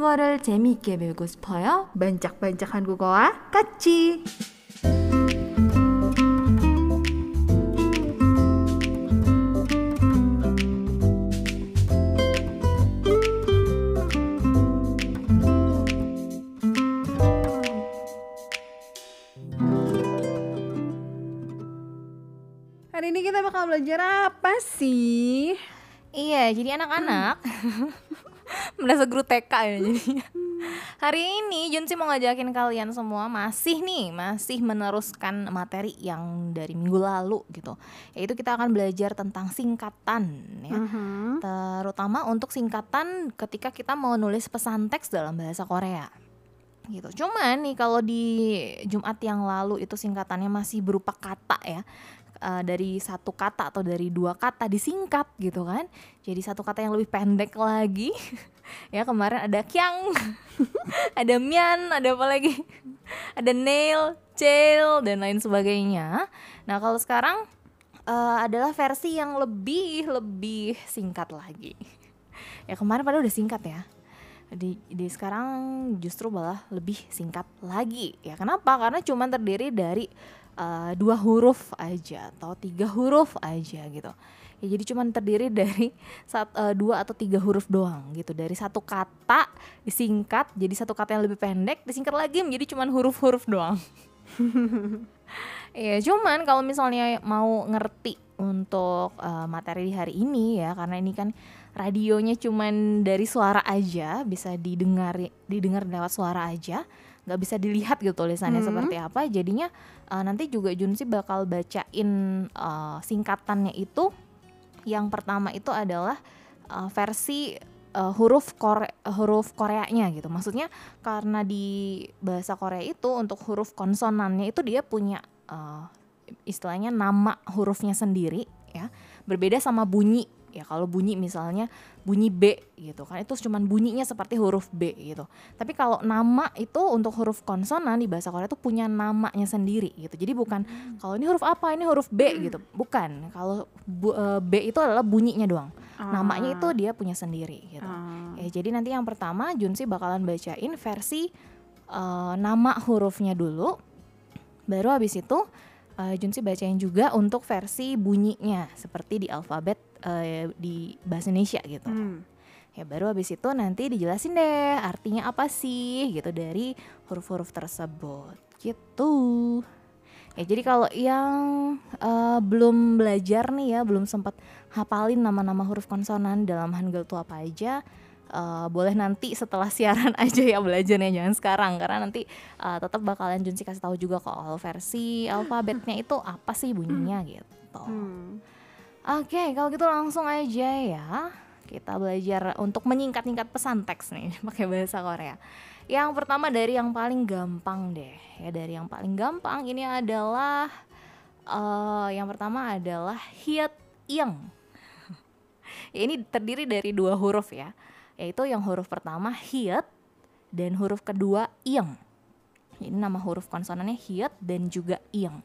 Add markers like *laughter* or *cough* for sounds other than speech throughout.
한국어를 재미있게 배우고 싶어요? 반짝반짝 한국어와 같이. Hari ini kita bakal belajar apa sih? Iya, jadi anak-anak *laughs* merasa guru TK ya jadinya. Hari ini Junsi mau ngajakin kalian semua masih nih, masih meneruskan materi yang dari minggu lalu gitu. Yaitu kita akan belajar tentang singkatan ya. Mhm. Terutama untuk singkatan ketika kita mau nulis pesan teks dalam bahasa Korea. Gitu. Cuman nih kalau di Jumat yang lalu itu singkatannya masih berupa kata ya. Eh, dari satu kata atau dari dua kata disingkat gitu kan. Jadi satu kata yang lebih pendek lagi. *laughs* ya kemarin ada kyang, *laughs* ada mian, ada apa lagi? *laughs* ada nail, cel dan lain sebagainya. Nah, kalau sekarang eh, adalah versi yang lebih lebih singkat lagi. ya kemarin pada udah singkat ya. Di, di sekarang justru malah lebih singkat lagi. Ya kenapa? Karena cuma terdiri dari eh, dua huruf aja atau tiga huruf aja gitu. Ya jadi cuma terdiri *laughs* dari sat- eh, dua atau tiga huruf doang gitu. Dari satu kata disingkat jadi satu kata yang lebih pendek disingkat lagi menjadi cuma huruf-huruf doang. Iya, cuman kalau misalnya mau ngerti untuk eh, materi di hari ini ya, karena ini kan radionya cuman dari suara aja, bisa didengar didengar lewat suara aja, nggak bisa dilihat gitu tulisannya Hmm. seperti apa. Jadinya eh, nanti juga Junsi bakal bacain eh, singkatannya itu. Yang pertama itu adalah eh, versi eh, huruf Kore huruf Koreanya gitu. Maksudnya karena di bahasa Korea itu untuk huruf konsonannya itu dia punya eh, istilahnya nama hurufnya sendiri ya berbeda sama bunyi ya kalau bunyi misalnya bunyi B gitu kan itu cuman bunyinya seperti huruf B gitu. Tapi kalau nama itu untuk huruf konsonan di bahasa Korea itu punya namanya sendiri gitu. Jadi bukan kalau ini huruf apa ini huruf B gitu. Bukan kalau bu- eh, B itu adalah bunyinya doang. Namanya itu dia punya sendiri gitu. Ah. Ya, jadi nanti yang pertama Junsi bakalan bacain versi eh, nama hurufnya dulu. Baru habis itu eh, Junsi bacain juga untuk versi bunyinya seperti di alfabet eh, di bahasa Indonesia gitu. Hmm. Ya baru habis itu nanti dijelasin deh artinya apa sih gitu dari huruf-huruf tersebut. Gitu. Ya jadi kalau yang eh, belum belajar nih ya, belum sempat hafalin nama-nama huruf konsonan dalam Hangul itu apa aja, eh, boleh nanti setelah *laughs* siaran aja ya belajarnya jangan sekarang karena nanti eh, tetap bakalan Junsi kasih tahu juga kalau versi alfabetnya itu apa sih bunyinya gitu. Hmm. Oke, kalau gitu langsung aja ya. Kita belajar untuk menyingkat-nyingkat pesan teks nih *laughs* pakai bahasa Korea. Yang pertama dari yang paling gampang deh. Ya dari yang paling gampang ini adalah eh yang pertama adalah hiet yang. ya, *laughs* ini terdiri dari dua huruf ya. Yaitu yang huruf pertama hiet dan huruf kedua yang. Ini nama huruf konsonannya hiet dan juga yang.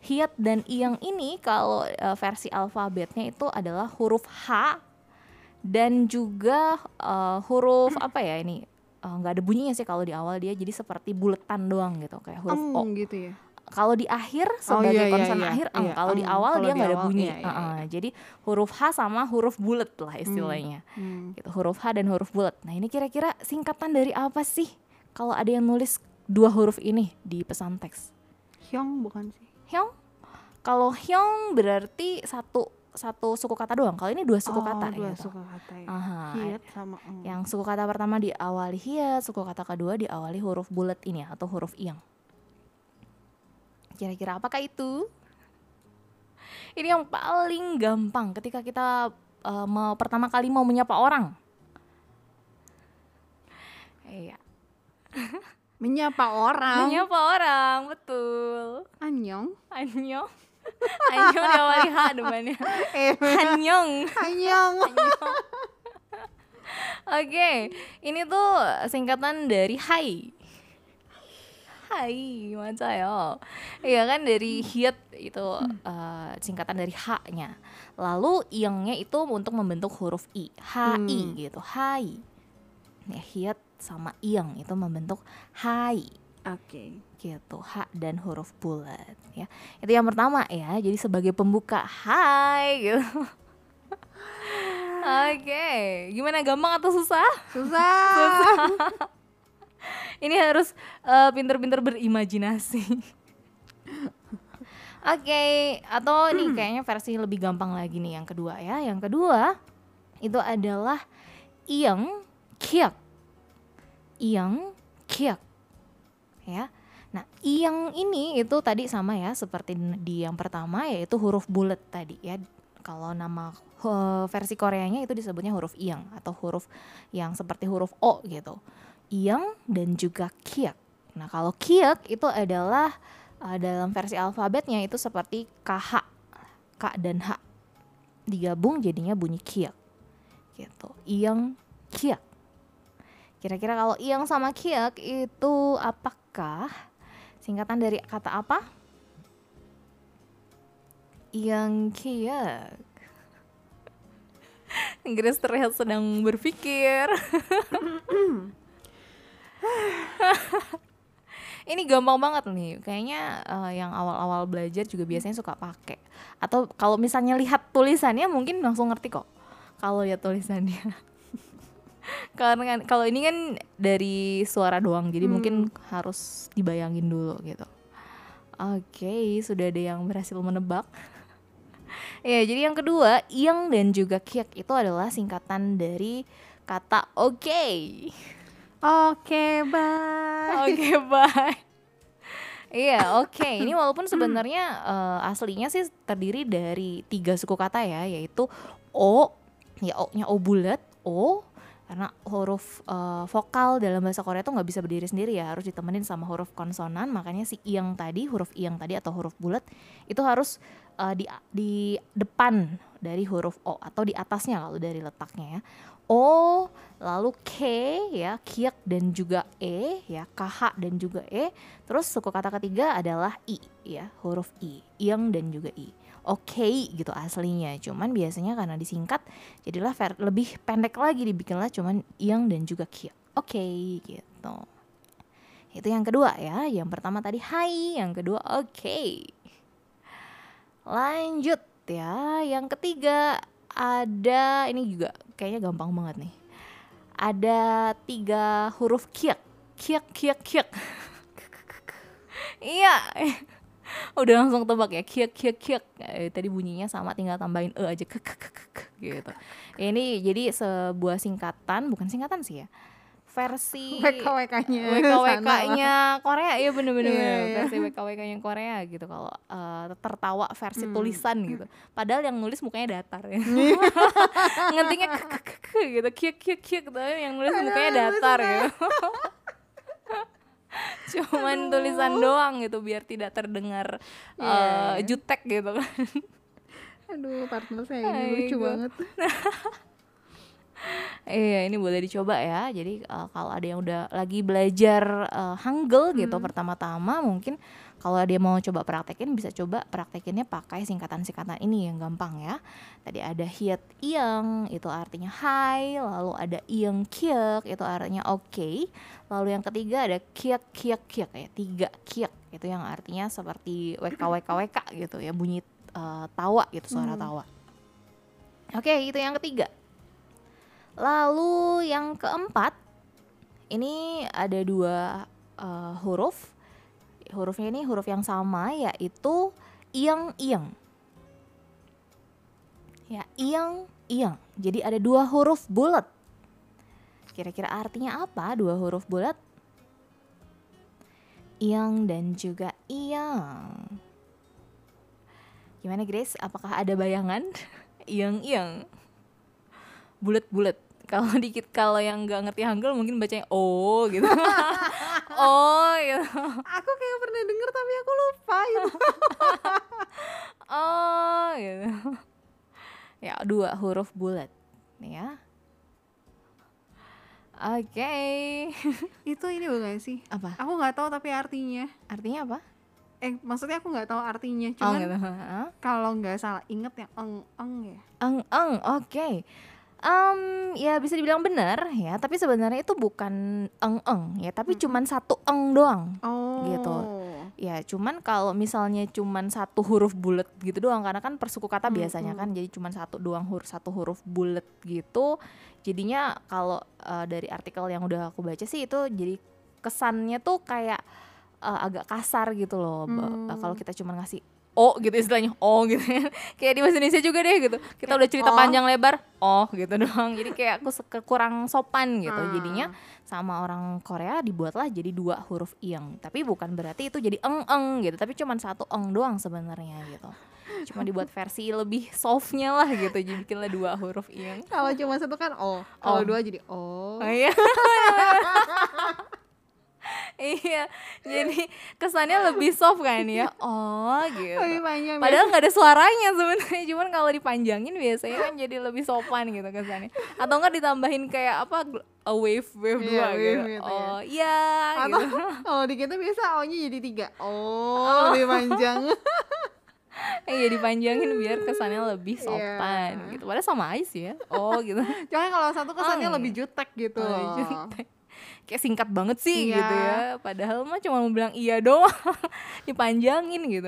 Hiat dan iyang ini kalau eh, versi alfabetnya itu adalah huruf H dan juga eh, huruf *clears throat* apa ya ini eh, nggak ada bunyinya sih kalau di awal dia jadi seperti buletan doang gitu kayak huruf O. Eng gitu ya. Kalau di akhir sebagai iya, iya, konsonan iya. akhir. Iya, Kalau di eng. awal Kalau dia di nggak ada bunyi. iya, iya, Heeh, Jadi huruf H sama huruf bulet lah istilahnya. Hmm. Gitu, huruf H dan huruf bulet. Nah ini kira-kira singkatan dari apa sih? Kalau ada yang nulis dua huruf ini di pesan teks. Hyung bukan sih? Hyong. Kalau Hyong berarti satu satu suku kata doang. Kalau ini dua suku oh, kata dua gitu. suku kata ya. Aha, Hiat sama eng. Yang suku kata pertama diawali hiat, suku kata kedua diawali huruf bulat ini ya, atau huruf iyang. Kira-kira apakah itu? Ini yang paling gampang ketika kita eh, mau pertama kali mau menyapa orang. Iya, *laughs* Menyapa orang. menyapa orang, betul. Annyeong. Annyeong. *laughs* Annyeong diawali H depannya. *laughs* Eh, Annyeong. annyeong. Oke, ini tuh singkatan dari hai Hai, 맞아요. Iya kan dari hiat itu eh, singkatan dari h-nya. Lalu iyangnya itu untuk membentuk huruf i, hi Hmm. gitu, hai. Ya hiat sama iyang itu membentuk hai Oke. gitu H dan huruf bulat ya itu yang pertama ya jadi sebagai pembuka hai gitu *laughs* oke gimana gampang atau susah Susah. *laughs* ini harus eh, pinter-pinter berimajinasi *laughs* oke atau nih kayaknya versi lebih gampang lagi nih yang kedua ya yang kedua itu adalah iyang kiak iyang kiak ya. Nah, yang ini itu tadi sama ya seperti di yang pertama yaitu huruf bulat tadi ya. Kalau nama eh, versi Koreanya itu disebutnya huruf iyang atau huruf yang seperti huruf O gitu. Iyang dan juga kiak. Nah, kalau kiak itu adalah eh, dalam versi alfabetnya itu seperti KH, K dan H. Digabung jadinya bunyi kiak. Gitu. Iyang kiak. Kira-kira kalau iyang sama kiak itu apakah singkatan dari kata apa? Iyang kiak. *laughs* Grace terlihat sedang berpikir. *clears throat* *laughs* Ini gampang banget nih. Kayaknya eh, yang awal-awal belajar juga biasanya suka pakai. Atau kalau misalnya lihat tulisannya mungkin langsung ngerti kok. Kalau lihat tulisannya. *laughs* Karena kan kalau ini kan dari suara doang, jadi mungkin harus dibayangin dulu gitu. Oke, sudah ada yang berhasil menebak. *laughs* ya, jadi yang kedua, yang dan juga kiek itu adalah singkatan dari kata oke. Oke, bye. Oke, *laughs* bye. Iya, oke. Ini walaupun sebenarnya eh, aslinya sih terdiri dari tiga suku kata ya, yaitu o, ya o-nya o bulat, o, karena huruf eh, vokal dalam bahasa Korea tuh nggak bisa berdiri sendiri ya, harus ditemenin sama huruf konsonan. Makanya si iyang tadi, huruf iyang tadi atau huruf bulat itu harus eh, di di depan dari huruf o atau di atasnya kalau dari letaknya ya. O, lalu K ya, kiak dan juga E ya, KH dan juga E. Terus suku kata ketiga adalah I ya, huruf I, yang dan juga I. Oke gitu aslinya, cuman biasanya karena disingkat jadilah ver- lebih pendek lagi dibikinlah cuman yang dan juga kiak. Oke gitu. Itu yang kedua ya, yang pertama tadi hai, yang kedua oke. Lanjut ya, yang ketiga ada ini juga kayaknya gampang banget nih. Ada tiga huruf kiak, kiak, kiak, kiak. iya, udah langsung tebak ya, kiak, kiak, kiak. Eh, tadi bunyinya sama, tinggal tambahin e aja, kek, kek, kek, gitu. Ini jadi sebuah singkatan, bukan singkatan sih ya, versi WKWK-nya. *laughs* WKWK-nya Korea ya bener-bener Iya, bener. iya. versi WKWK-nya Korea gitu kalau eh, tertawa versi Hmm. tulisan gitu padahal yang nulis mukanya datar ya *laughs* *laughs* ngetiknya ke ke gitu kiek kiek kiek tapi yang nulis mukanya datar gitu cuman tulisan doang gitu biar tidak terdengar Iya, eh, iya. jutek gitu kan Aduh, partner saya ini lucu banget. Iya, ini boleh dicoba ya. Jadi uh, kalau ada yang udah lagi belajar uh, Hangul gitu pertama-tama, mungkin kalau dia mau coba praktekin bisa coba praktekinnya pakai singkatan-singkatan ini yang gampang ya. Tadi ada hiet iyang itu artinya hai, lalu ada iyang kiek itu artinya oke. Lalu yang ketiga ada kiek kiek kiek ya, tiga kiek itu yang artinya seperti wk wk wk gitu ya, bunyi uh, tawa gitu suara tawa. Oke, itu yang ketiga. Lalu yang keempat, ini ada dua eh, huruf. Hurufnya ini huruf yang sama yaitu iang iang. Ya, iang iang. Jadi ada dua huruf bulat. Kira-kira artinya apa dua huruf bulat? Iang dan juga iang. Gimana Grace? Apakah ada bayangan? *laughs* iang iang. Bulat-bulat. *laughs* Kalau dikit kalau yang nggak ngerti Hangul mungkin bacanya oh gitu. *laughs* oh gitu. Aku kayak pernah denger tapi aku lupa gitu. *laughs* Oh gitu. Ya, dua huruf bulat. Nih ya. Oke. Itu ini bukan sih? apa? Aku nggak tahu tapi artinya. Artinya apa? Eh, maksudnya aku nggak tahu artinya. Oh Cuman gitu. Heeh. kalau nggak salah inget yang eng eng ya. Eng eng, oke. Em, ya bisa dibilang benar ya, tapi sebenarnya itu bukan eng-eng ya, tapi cuman satu eng doang. Oh. Gitu. Ya, cuman kalau misalnya cuman satu huruf bulat gitu doang karena kan persuku kata biasanya kan jadi cuman satu doang huruf satu huruf bulat gitu. Jadinya kalau eh, dari artikel yang udah aku baca sih itu jadi kesannya tuh kayak eh, agak kasar gitu loh. Hmm. Kalau kita cuman ngasih oh gitu istilahnya oh gitu ya. *laughs* kayak di bahasa Indonesia juga deh gitu. Kita Kayak udah cerita oh. panjang lebar oh gitu *laughs* doang. Jadi kayak aku kurang sopan gitu. Ah. Jadinya sama orang Korea dibuatlah jadi dua huruf ing tapi bukan berarti itu jadi eng eng gitu tapi cuman satu eng doang sebenarnya gitu cuma dibuat versi lebih softnya lah gitu jadi bikinlah dua huruf ing Kalau cuma satu kan oh, kalau Oh. dua jadi oh. oh iya *laughs* *laughs* iya jadi kesannya lebih soft kan ya *laughs* oh gitu Lebih panjang. Padahal nggak ada suaranya sebenarnya, cuman kalau dipanjangin biasanya kan jadi lebih sopan gitu kesannya. Atau enggak ditambahin kayak apa a wave wave Iya, dua wave gitu. gitu ya. oh iya Atau gitu. *laughs* kalau di kita biasa O-nya jadi tiga. Oh, lebih panjang. Iya dipanjangin biar kesannya lebih Iya. sopan gitu. Padahal sama aja sih ya. Oh gitu. Cuma kalau satu kesannya Oh, lebih jutek gitu. Oh, jutek. Kayak singkat banget sih Iya. gitu ya. Padahal mah cuma mau bilang iya doang. *laughs* Dipanjangin gitu.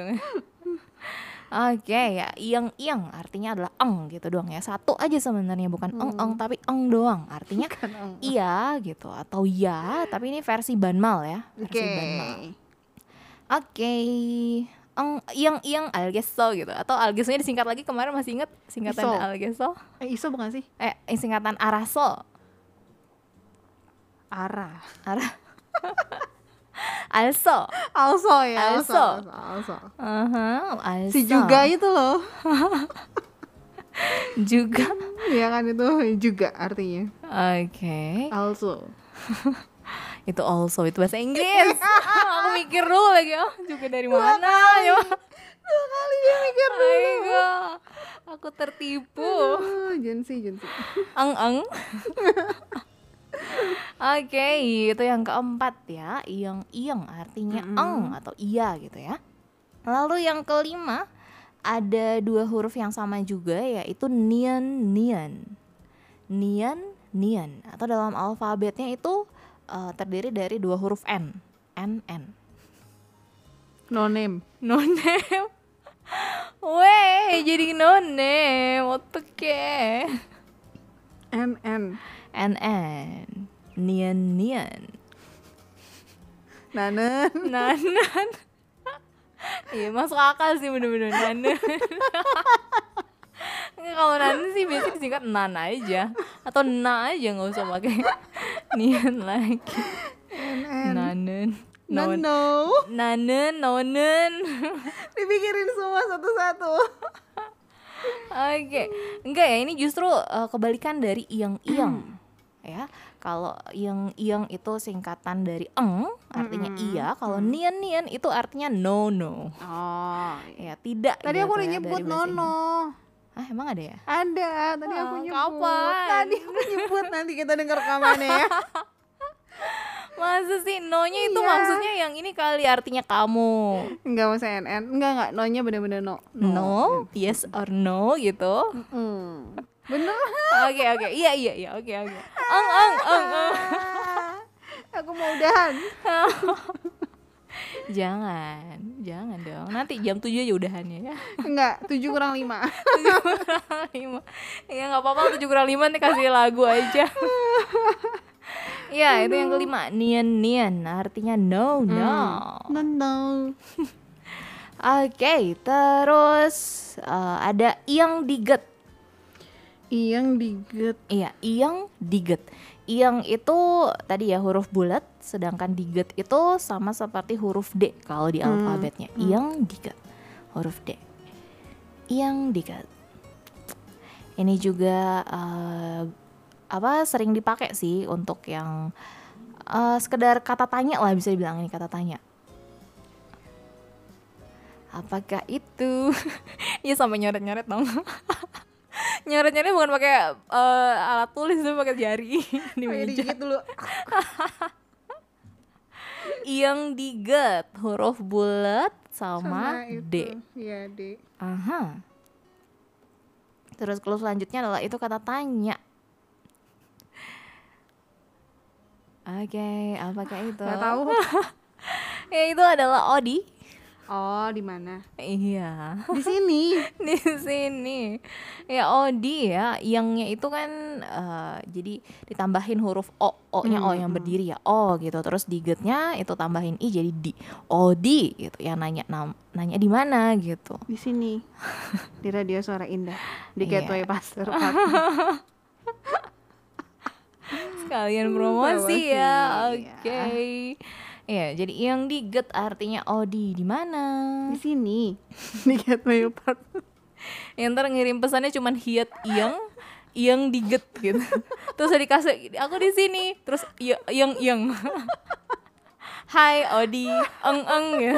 Oke ya, iang iang artinya adalah eng gitu doang ya. Satu aja sebenarnya bukan eng eng tapi eng doang. Artinya *laughs* Kan, oh. iya gitu atau ya, tapi ini versi banmal ya. Versi Oke. banmal. Oke. Eng iang iang algeso gitu atau algesonya disingkat lagi kemarin masih inget singkatan Iso. algeso? Eh, iso bukan sih? Eh singkatan araso. Arah. Ara. also. Also ya, also. Also. Also. also. Aha, also. Si juga itu loh. *laughs* juga. Iya kan itu juga artinya. Oke. Also. *laughs* Itu also itu bahasa Inggris. *laughs* Aku mikir dulu lagi oh, juga dari mana ya. Dua kali dia mikir dulu. Ayo. Aku tertipu. Oh, Jensi, Jensi. Eng eng. Oke, itu yang keempat ya, iyang iyang artinya eng atau iya gitu ya. Lalu yang kelima ada dua huruf yang sama juga yaitu nian nian. Nian nian atau dalam alfabetnya itu eh, terdiri dari dua huruf n. N N. No name. No name. Weh, jadi no name. Oke. N N. NN Nian Nian Nanen. *laughs* Nanan Iya masuk akal sih bener-bener Nanan Nggak, Kalau Nanan sih biasanya disingkat Nan aja. Atau Na aja nggak usah pakai *laughs* Nian lagi. N N. Nanan Non Nano. Nanen Nonen Dipikirin semua satu-satu. Oke, enggak ya ini justru uh, kebalikan dari iyang-iyang *clears throat* ya. Kalau iyang-iyang itu singkatan dari eng, artinya iya. Kalau nian-nian itu artinya no no. Oh. Ya tidak. Tadi gitu aku udah ya, nyebut Nono. Inggris. Ah emang ada ya? Ada, tadi aku Ah, nyebut. kapan? Tadi aku nyebut nanti kita dengar rekamannya ya. *laughs* Masa sih no-nya itu Iya. maksudnya yang ini kali artinya kamu. Enggak mau CNN. Enggak enggak, no-nya bener-bener no. No, yes or no gitu. Hmm. Bener. Oke oke, iya iya iya, oke oke. Eng eng eng eng. aku mau udahan. *laughs* Jangan, jangan dong. Nanti jam 7 aja udahannya ya. Enggak, 7 kurang 5. tujuh kurang lima *laughs* ya nggak apa-apa tujuh kurang lima nih kasih lagu aja *laughs* ya itu yang kelima. Nian nian artinya no no. No no. *laughs* oke terus eh, ada yang diget. Iyang diget. iya yang diget. Yang itu tadi ya huruf bulat sedangkan diget itu sama seperti huruf D kalau di alfabetnya. yang diget huruf D. Yang diget. Ini juga eh, apa sering dipakai sih untuk yang eh, sekedar kata tanya lah bisa dibilang ini kata tanya apakah itu *laughs* ya sampai nyoret nyoret dong *laughs* nyoret nyoret bukan pakai eh, alat tulis tapi pakai jari *laughs* di meja digigit dulu. yang diget huruf bulat sama, itu. D Iya, D. Aha. Terus kalau selanjutnya adalah itu kata tanya. Oke, apakah itu? Gak tahu. *laughs* ya itu adalah Odi. Oh, di mana? Iya. Di sini. *laughs* di sini ya Odi ya yangnya itu kan eh, jadi ditambahin huruf o o nya o yang berdiri ya o gitu terus di getnya itu tambahin i jadi di Odi gitu ya nanya nam- nanya di mana gitu Di sini. *laughs* Di Radio Suara Indah. Di Iya. Gateway Pasar. Sekalian promosi promosi, ya ya. oke. Ya jadi yang di get artinya Odi di mana? Di sini. *laughs* Di Gateway Pasar. *laughs* yang ntar ngirim pesannya cuman hiat yang yang diget gitu. *laughs* Terus dikasih aku di sini. Terus iya yang yang. Hai Odi eng eng ya.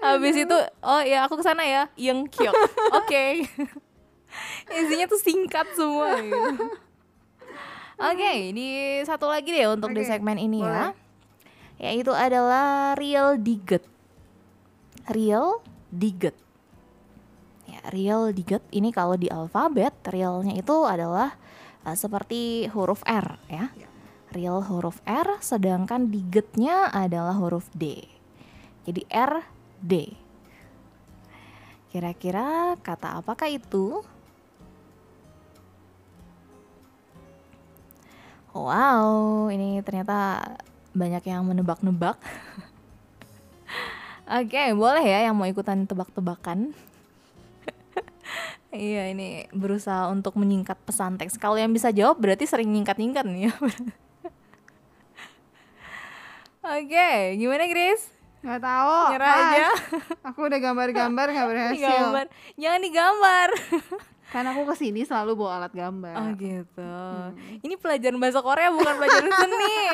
Habis itu oh ya aku ke sana ya. Yang kiok. Oke. Isinya tuh singkat semua gitu. Oke di satu lagi deh untuk di Oke, segmen ini ya boleh. yaitu adalah real diget real diget Ya, real diget ini kalau di alfabet realnya itu adalah uh, seperti huruf R ya. Ya. Real huruf R sedangkan digetnya adalah huruf D. Jadi R D. Kira-kira kata apakah itu? Wow, ini ternyata banyak yang menebak-nebak. *laughs* Oke, boleh ya yang mau ikutan tebak-tebakan. *laughs* Iya ini berusaha untuk menyingkat pesan teks. Kalau yang bisa jawab berarti sering nyingkat-nyingkat nih ya. *laughs* Oke, gimana Grace? Gak tahu. Nyerah Ah, aja. Aku udah gambar-gambar gak berhasil. Jangan digambar. Karena aku ke sini selalu bawa alat gambar. Oh gitu. Ini pelajaran bahasa Korea bukan pelajaran seni. *laughs*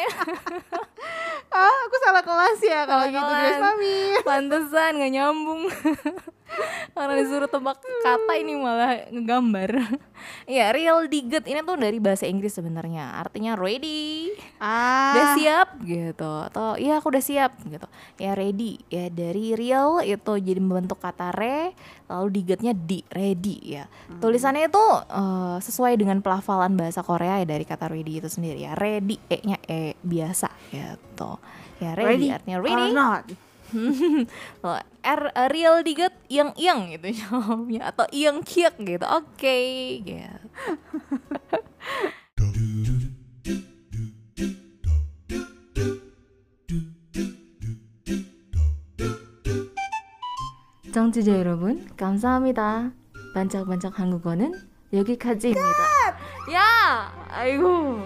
Ah, aku salah kelas ya kalau gitu guys, Mami. Pantesan nggak nyambung. *laughs* Karena disuruh tebak kata ini malah ngegambar. Iya, real diget ini tuh dari bahasa Inggris sebenarnya. Artinya ready. Ah, Udah siap gitu. Atau iya aku udah siap gitu. Ya ready. Ya dari real itu jadi membentuk kata re, lalu digetnya di ready ya. Tulisannya itu eh, sesuai dengan pelafalan bahasa Korea ya dari kata ready itu sendiri ya. Ready e-nya e biasa gitu. Ya ready, artinya ready. or not. R uh, real diget yang yang gitu jawabnya atau yang kiek gitu. Oke, gitu. 청취자 여러분, 감사합니다. 반짝반짝 한국어는 여기까지입니다. Ya, ayo.